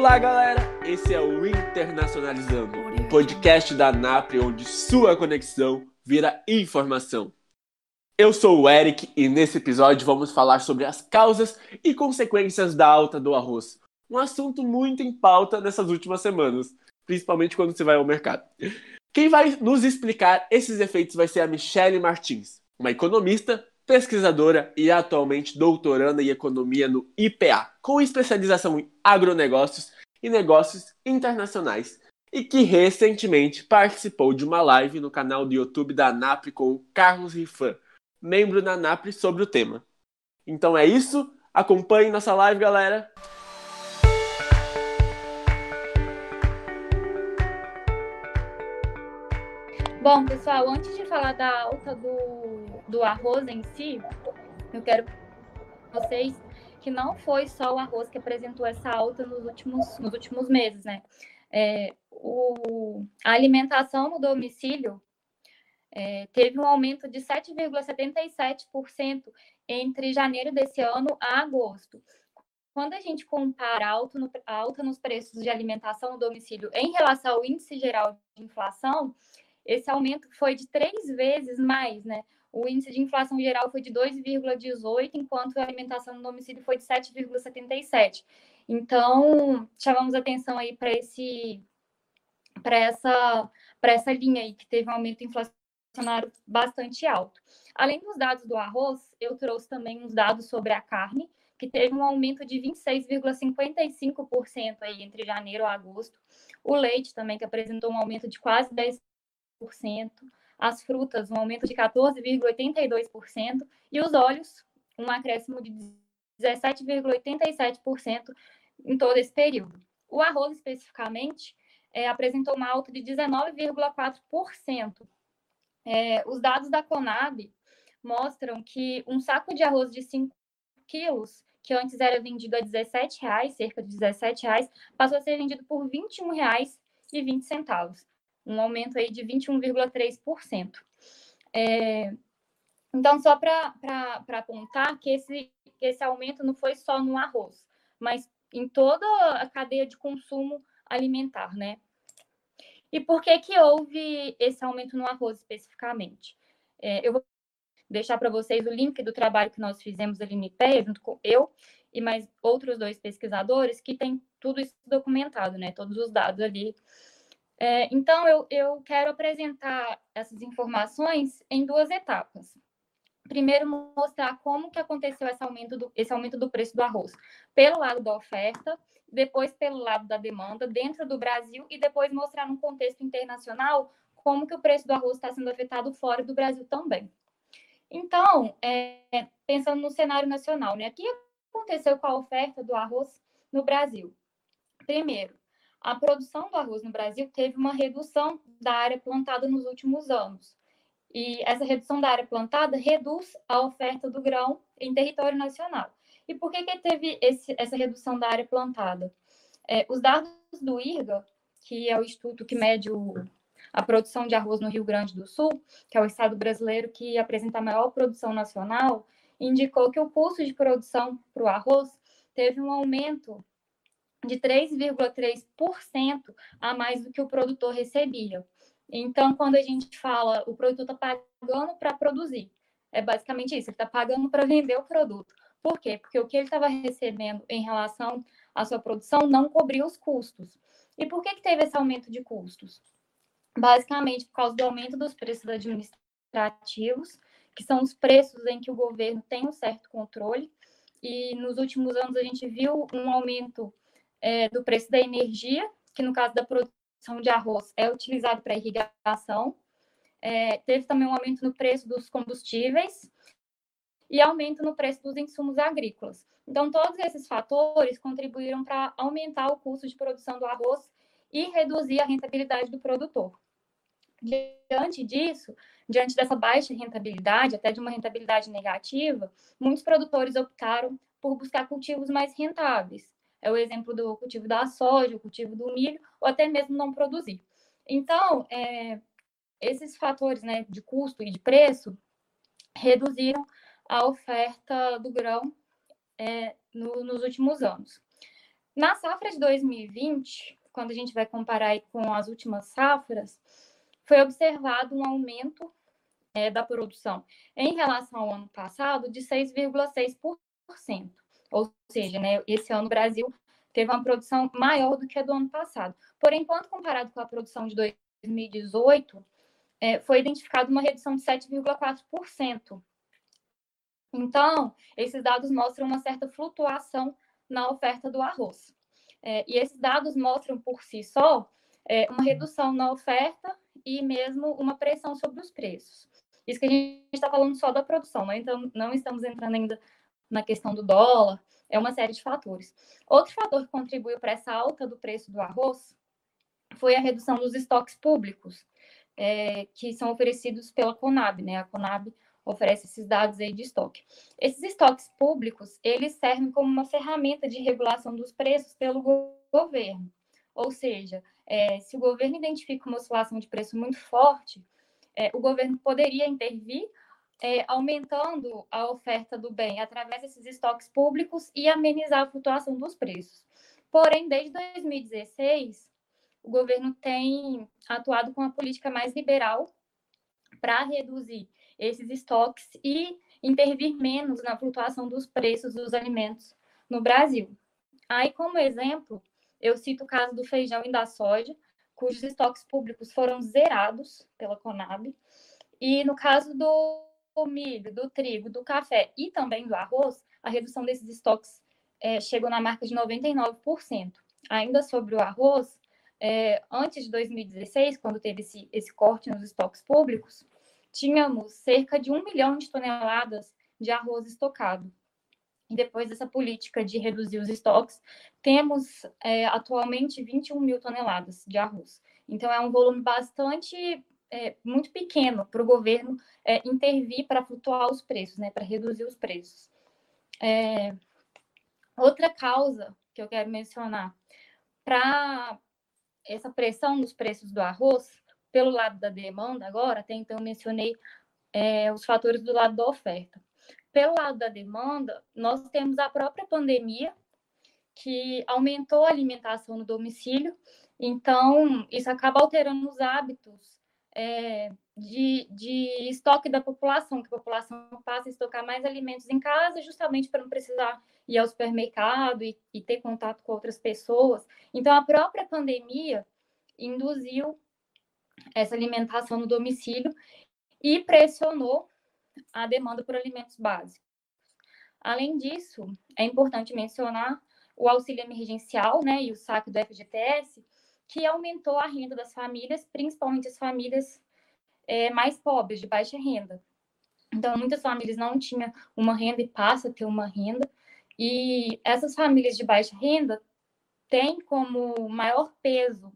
Olá, galera! Esse é o Internacionalizando, um podcast da NAPRE onde sua conexão vira informação. Eu sou o Eric e nesse episódio vamos falar sobre as causas e consequências da alta do arroz. Um assunto muito em pauta nessas últimas semanas, principalmente quando você vai ao mercado. Quem vai nos explicar esses efeitos vai ser a Michele Martins, uma economista, pesquisadora e atualmente doutoranda em economia no IPA, com especialização em agronegócios e negócios internacionais, e que recentemente participou de uma live no canal do YouTube da NAPRE com o Carlos Rifan, membro da NAPRE, sobre o tema. Então é isso, acompanhe nossa live, galera! Bom, pessoal, antes de falar da alta do, do arroz em si, eu quero vocês que não foi só o arroz que apresentou essa alta nos últimos, nos últimos meses, né? É, o, a alimentação no domicílio é, teve um aumento de 7,77% entre janeiro desse ano a agosto. Quando a gente compara a no, a alta nos preços de alimentação no domicílio em relação ao índice geral de inflação, esse aumento foi de três vezes mais, né? O índice de inflação geral foi de 2,18, enquanto a alimentação no domicílio foi de 7,77. Então, chamamos atenção aí para esse para essa para essa linha aí que teve um aumento inflacionário bastante alto. Além dos dados do arroz, eu trouxe também uns dados sobre a carne, que teve um aumento de 26,55% aí entre janeiro a agosto. O leite também que apresentou um aumento de quase 10% as frutas um aumento de 14,82% e os óleos um acréscimo de 17,87% em todo esse período. O arroz, especificamente, é, apresentou uma alta de 19,4%. É, os dados da Conab mostram que um saco de arroz de 5 quilos, que antes era vendido a R$ 17,00, cerca de R$ 17,00, passou a ser vendido por R$ 21,20 um aumento aí de 21,3%. É, então, só para apontar que esse, esse aumento não foi só no arroz, mas em toda a cadeia de consumo alimentar, né? E por que que houve esse aumento no arroz especificamente? É, eu vou deixar para vocês o link do trabalho que nós fizemos ali no IPEA, junto com eu e mais outros dois pesquisadores, que tem tudo isso documentado, né? Todos os dados ali é, então, eu, eu quero apresentar essas informações em duas etapas. Primeiro, mostrar como que aconteceu esse aumento do, esse aumento do preço do arroz, pelo lado da oferta, depois pelo lado da demanda dentro do Brasil e depois mostrar num contexto internacional como que o preço do arroz está sendo afetado fora do Brasil também. Então, é, pensando no cenário nacional, né? O que aconteceu com a oferta do arroz no Brasil? Primeiro, a produção do arroz no Brasil teve uma redução da área plantada nos últimos anos. E essa redução da área plantada reduz a oferta do grão em território nacional. E por que, que teve esse, essa redução da área plantada? É, os dados do IRGA, que é o instituto que mede o, a produção de arroz no Rio Grande do Sul, que é o estado brasileiro que apresenta a maior produção nacional, indicou que o custo de produção para o arroz teve um aumento de 3,3% a mais do que o produtor recebia. Então, quando a gente fala o produtor está pagando para produzir, é basicamente isso, ele está pagando para vender o produto. Por quê? Porque o que ele estava recebendo em relação à sua produção não cobria os custos. E por que, que teve esse aumento de custos? Basicamente por causa do aumento dos preços administrativos, que são os preços em que o governo tem um certo controle. E nos últimos anos a gente viu um aumento é, do preço da energia, que no caso da produção de arroz é utilizado para irrigação. É, teve também um aumento no preço dos combustíveis e aumento no preço dos insumos agrícolas. Então, todos esses fatores contribuíram para aumentar o custo de produção do arroz e reduzir a rentabilidade do produtor. Diante disso, diante dessa baixa rentabilidade, até de uma rentabilidade negativa, muitos produtores optaram por buscar cultivos mais rentáveis, é o exemplo do cultivo da soja, o cultivo do milho, ou até mesmo não produzir. Então, é, esses fatores né, de custo e de preço reduziram a oferta do grão é, no, nos últimos anos. Na safra de 2020, quando a gente vai comparar com as últimas safras, foi observado um aumento é, da produção em relação ao ano passado de 6,6%. Ou seja, né, esse ano o Brasil teve uma produção maior do que a do ano passado. Porém, quando comparado com a produção de 2018, é, foi identificada uma redução de 7,4%. Então, esses dados mostram uma certa flutuação na oferta do arroz. É, e esses dados mostram por si só é, uma redução na oferta e mesmo uma pressão sobre os preços. Isso que a gente está falando só da produção, né? então não estamos entrando ainda na questão do dólar, é uma série de fatores. Outro fator que contribuiu para essa alta do preço do arroz foi a redução dos estoques públicos, é, que são oferecidos pela Conab, né? A Conab oferece esses dados aí de estoque. Esses estoques públicos, eles servem como uma ferramenta de regulação dos preços pelo governo. Ou seja, é, se o governo identifica uma oscilação de preço muito forte, é, o governo poderia intervir é, aumentando a oferta do bem através desses estoques públicos e amenizar a flutuação dos preços. Porém, desde 2016, o governo tem atuado com uma política mais liberal para reduzir esses estoques e intervir menos na flutuação dos preços dos alimentos no Brasil. Aí, como exemplo, eu cito o caso do feijão e da soja, cujos estoques públicos foram zerados pela Conab. E no caso do milho, do trigo, do café e também do arroz, a redução desses estoques é, chegou na marca de 99%. Ainda sobre o arroz, é, antes de 2016, quando teve esse, esse corte nos estoques públicos, tínhamos cerca de um milhão de toneladas de arroz estocado. E depois dessa política de reduzir os estoques, temos é, atualmente 21 mil toneladas de arroz. Então, é um volume bastante, é, muito pequeno para o governo é, intervir para flutuar os preços, né, para reduzir os preços. É, outra causa que eu quero mencionar para essa pressão nos preços do arroz, pelo lado da demanda agora, até então eu mencionei é, os fatores do lado da oferta. Pelo lado da demanda, nós temos a própria pandemia, que aumentou a alimentação no domicílio, então isso acaba alterando os hábitos é, de, de estoque da população, que a população passa a estocar mais alimentos em casa, justamente para não precisar ir ao supermercado e, e ter contato com outras pessoas. Então, a própria pandemia induziu essa alimentação no domicílio e pressionou a demanda por alimentos básicos. Além disso, é importante mencionar o auxílio emergencial né, e o saque do FGTS, que aumentou a renda das famílias, principalmente as famílias é, mais pobres, de baixa renda. Então, muitas famílias não tinham uma renda e passam a ter uma renda. E essas famílias de baixa renda têm como maior peso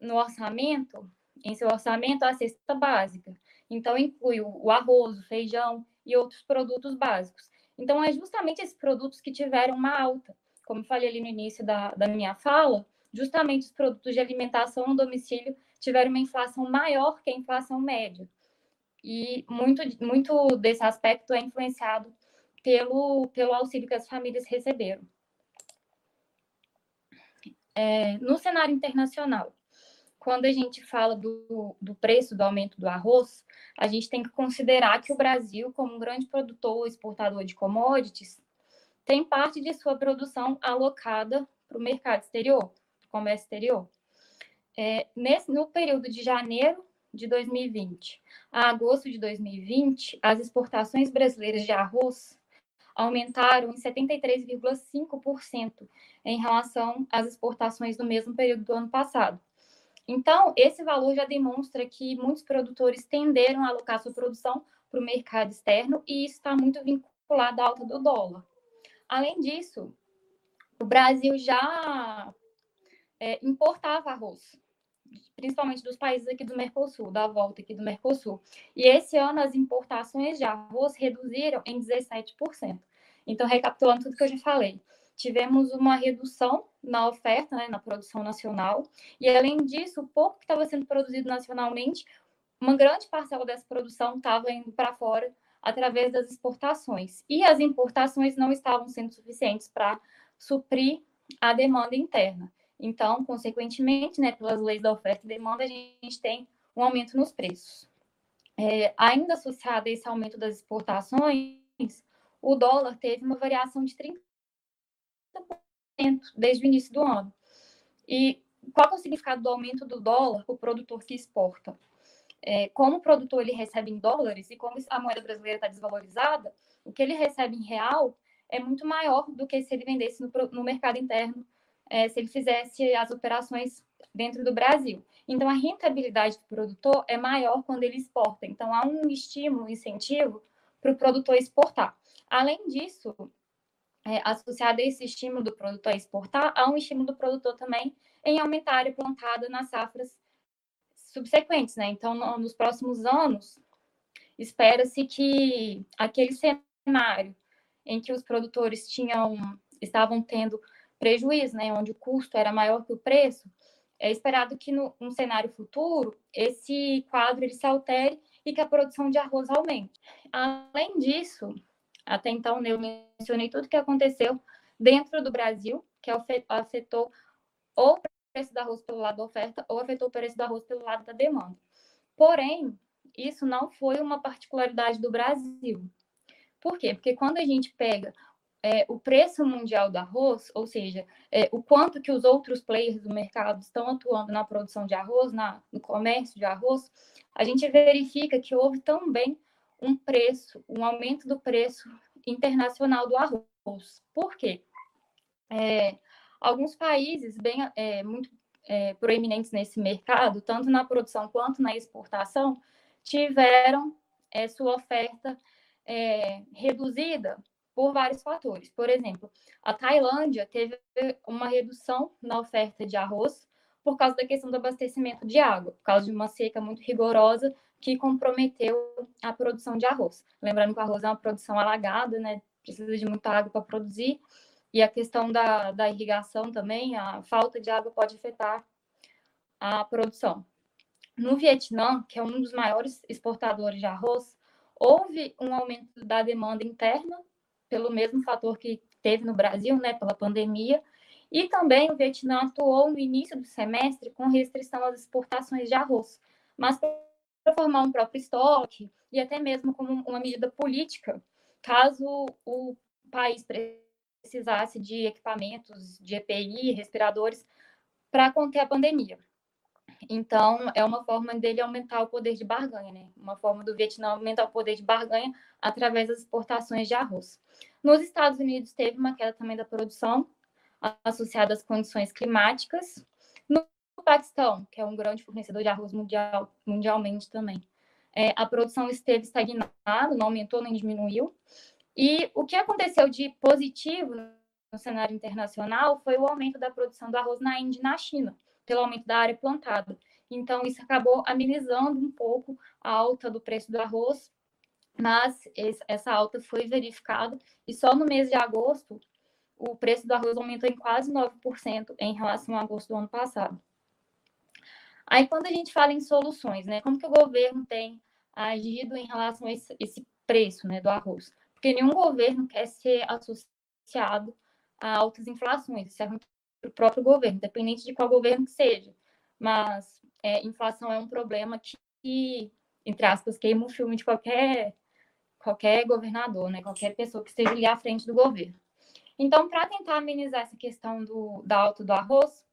no orçamento, em seu orçamento, a cesta básica. Então, inclui o arroz, o feijão e outros produtos básicos. Então, é justamente esses produtos que tiveram uma alta. Como falei ali no início da, da minha fala, justamente os produtos de alimentação no domicílio tiveram uma inflação maior que a inflação média. E muito, muito desse aspecto é influenciado pelo, pelo auxílio que as famílias receberam. É, no cenário internacional, quando a gente fala do, do preço do aumento do arroz, a gente tem que considerar que o Brasil, como um grande produtor exportador de commodities, tem parte de sua produção alocada para o mercado exterior, comércio exterior. É, nesse, no período de janeiro de 2020 a agosto de 2020, as exportações brasileiras de arroz aumentaram em 73,5% em relação às exportações do mesmo período do ano passado. Então, esse valor já demonstra que muitos produtores tenderam a alocar sua produção para o mercado externo e isso está muito vinculado à alta do dólar. Além disso, o Brasil já é, importava arroz, principalmente dos países aqui do Mercosul, da volta aqui do Mercosul. E esse ano as importações de arroz reduziram em 17%. Então, recapitulando tudo que eu já falei, tivemos uma redução na oferta, né, na produção nacional, e além disso, o pouco que estava sendo produzido nacionalmente, uma grande parcela dessa produção estava indo para fora através das exportações. E as importações não estavam sendo suficientes para suprir a demanda interna. Então, consequentemente, né, pelas leis da oferta e demanda, a gente tem um aumento nos preços. É, ainda associado a esse aumento das exportações, o dólar teve uma variação de 30% desde o início do ano. E qual é o significado do aumento do dólar para o produtor que exporta? É, como o produtor ele recebe em dólares e como a moeda brasileira está desvalorizada, o que ele recebe em real é muito maior do que se ele vendesse no, no mercado interno, é, se ele fizesse as operações dentro do Brasil. Então, a rentabilidade do produtor é maior quando ele exporta. Então, há um estímulo, incentivo para o produtor exportar. Além disso, é, associado a esse estímulo do produtor a exportar, há um estímulo do produtor também em aumentar a área plantada nas safras subsequentes. Né? Então, no, nos próximos anos, espera-se que aquele cenário em que os produtores tinham estavam tendo prejuízo, né, onde o custo era maior que o preço, é esperado que no um cenário futuro esse quadro ele se altere e que a produção de arroz aumente. Além disso, até então né, eu mencionei tudo que aconteceu dentro do Brasil, que afetou ou o preço do arroz pelo lado da oferta ou afetou o preço do arroz pelo lado da demanda. Porém, isso não foi uma particularidade do Brasil. Por quê? Porque quando a gente pega é, o preço mundial do arroz, ou seja, é, o quanto que os outros players do mercado estão atuando na produção de arroz, na, no comércio de arroz, a gente verifica que houve também um preço, um aumento do preço internacional do arroz. Por quê? É, alguns países bem é, muito é, proeminentes nesse mercado, tanto na produção quanto na exportação, tiveram é, sua oferta reduzida por vários fatores. Por exemplo, a Tailândia teve uma redução na oferta de arroz por causa da questão do abastecimento de água, por causa de uma seca muito rigorosa que comprometeu a produção de arroz. Lembrando que o arroz é uma produção alagada, né? Precisa de muita água para produzir. E a questão da, da irrigação também, a falta de água pode afetar a produção. No Vietnã, que é um dos maiores exportadores de arroz, houve um aumento da demanda interna, pelo mesmo fator que teve no Brasil, né, pela pandemia, e também o Vietnã atuou no início do semestre com restrição às exportações de arroz, mas para formar um próprio estoque e até mesmo como uma medida política, caso o país precisasse de equipamentos de EPI, respiradores, para conter a pandemia. Então, é uma forma dele aumentar o poder de barganha, né? Uma forma do Vietnã aumentar o poder de barganha através das exportações de arroz. Nos Estados Unidos, teve uma queda também da produção, associada às condições climáticas. No Paquistão, que é um grande fornecedor de arroz mundial, mundialmente também, é, a produção esteve estagnada, não aumentou nem diminuiu. E o que aconteceu de positivo no cenário internacional foi o aumento da produção do arroz na Índia e na China pelo aumento da área plantada. Então, isso acabou amenizando um pouco a alta do preço do arroz, mas essa alta foi verificada e só no mês de agosto o preço do arroz aumentou em quase 9% em relação a agosto do ano passado. Aí, quando a gente fala em soluções, né, como que o governo tem agido em relação a esse, esse preço né, do arroz? Porque nenhum governo quer ser associado a altas inflações, isso é para o próprio governo, independente de qual governo que seja. Mas é, inflação é um problema que, entre aspas, queima o filme de qualquer, qualquer governador, né? qualquer pessoa que esteja ali à frente do governo. Então, para tentar amenizar essa questão do, da alta do arroz,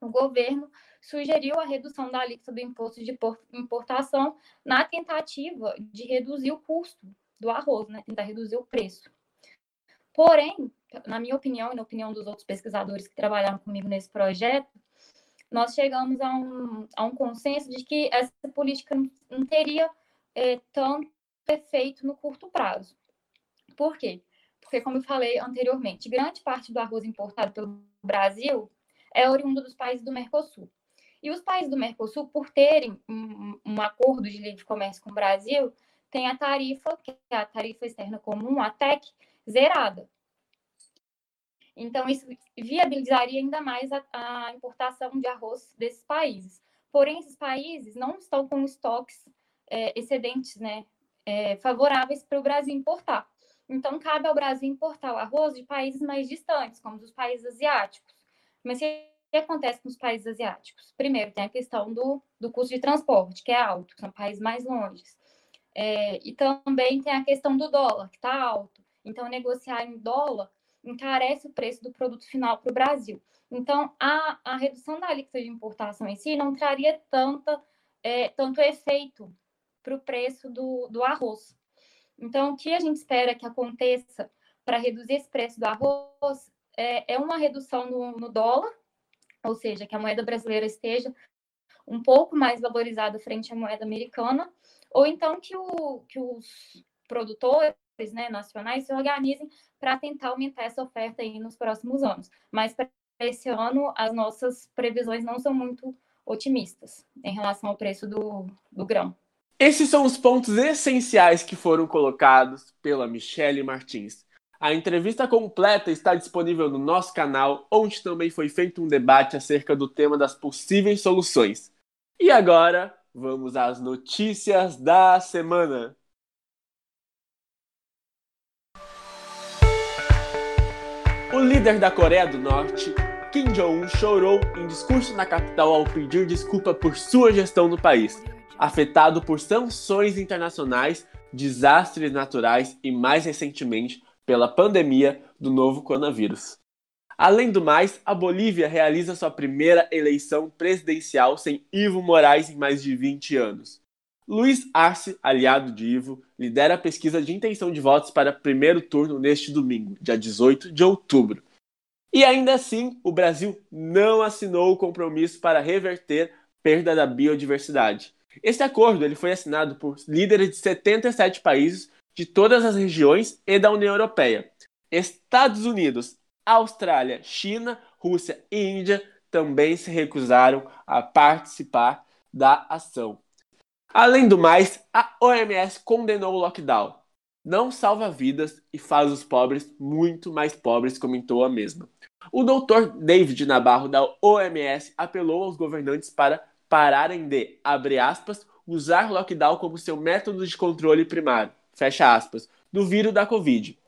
o governo sugeriu a redução da alíquota do imposto de importação na tentativa de reduzir o custo do arroz, né? tentar reduzir o preço. Porém, na minha opinião e na opinião dos outros pesquisadores que trabalharam comigo nesse projeto, nós chegamos a um, a um consenso de que essa política não teria é, tanto efeito no curto prazo. Por quê? Porque, como eu falei anteriormente, grande parte do arroz importado pelo Brasil é oriundo dos países do Mercosul. E os países do Mercosul, por terem um, um acordo de livre comércio com o Brasil, tem a tarifa, que é a tarifa externa comum, a TEC, zerada. Então, isso viabilizaria ainda mais a, a importação de arroz desses países. Porém, esses países não estão com estoques é, excedentes né, é, favoráveis para o Brasil importar. Então, cabe ao Brasil importar o arroz de países mais distantes, como os países asiáticos. Mas o que acontece com os países asiáticos? Primeiro, tem a questão do, do custo de transporte, que é alto, são países mais longes. É, e também tem a questão do dólar, que está alto. Então, negociar em dólar encarece o preço do produto final para o Brasil. Então, a, a redução da alíquota de importação em si não traria tanta, é, tanto efeito para o preço do, do arroz. Então, o que a gente espera que aconteça para reduzir esse preço do arroz é, é uma redução no, no, dólar, ou seja, que a moeda brasileira esteja um pouco mais valorizada frente à moeda americana, ou então que, o, que os produtores né, nacionais se organizem para tentar aumentar essa oferta aí nos próximos anos. Mas para esse ano, as nossas previsões não são muito otimistas em relação ao preço do, do grão. Esses são os pontos essenciais que foram colocados pela Michele Martins. A entrevista completa está disponível no nosso canal, onde também foi feito um debate acerca do tema das possíveis soluções. E agora, vamos às notícias da semana. O líder da Coreia do Norte, Kim Jong-un, chorou em discurso na capital ao pedir desculpa por sua gestão no país, afetado por sanções internacionais, desastres naturais e, mais recentemente, pela pandemia do novo coronavírus. Além do mais, a Bolívia realiza sua primeira eleição presidencial sem Ivo Moraes em mais de 20 anos. Luiz Arce, aliado de Ivo, lidera a pesquisa de intenção de votos para primeiro turno neste domingo, dia 18 de outubro. E ainda assim, o Brasil não assinou o compromisso para reverter perda da biodiversidade. Esse acordo ele foi assinado por líderes de 77 países de todas as regiões e da União Europeia. Estados Unidos, Austrália, China, Rússia e Índia também se recusaram a participar da ação. Além do mais, a OMS condenou o lockdown. Não salva vidas e faz os pobres muito mais pobres, comentou a mesma. O Dr. David Nabarro da OMS apelou aos governantes para pararem de, abre aspas, usar lockdown como seu método de controle primário, fecha aspas, do vírus da Covid.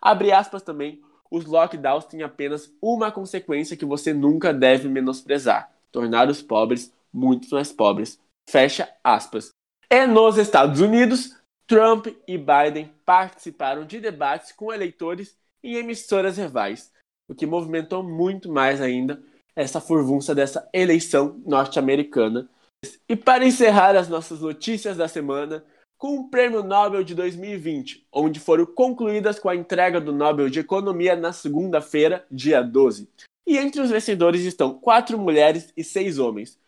Abre aspas também, os lockdowns têm apenas uma consequência que você nunca deve menosprezar: tornar os pobres muito mais pobres. Fecha aspas. E nos Estados Unidos, Trump e Biden participaram de debates com eleitores em emissoras rivais, o que movimentou muito mais ainda essa furvunça dessa eleição norte-americana. E para encerrar as nossas notícias da semana, com o Prêmio Nobel de 2020, onde foram concluídas com a entrega do Nobel de Economia na segunda-feira, dia 12. E entre os vencedores estão quatro mulheres e seis homens,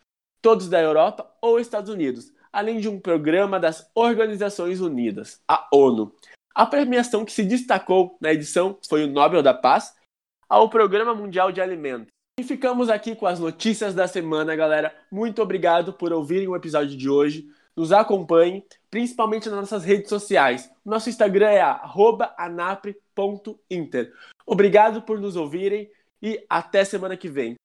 todos da Europa ou Estados Unidos, além de um programa das Organizações Unidas, a ONU. A premiação que se destacou na edição foi o Nobel da Paz ao Programa Mundial de Alimentos. E ficamos aqui com as notícias da semana, galera. Muito obrigado por ouvirem o episódio de hoje. Nos acompanhe, principalmente nas nossas redes sociais. Nosso Instagram é anapre.inter. Obrigado por nos ouvirem e até semana que vem.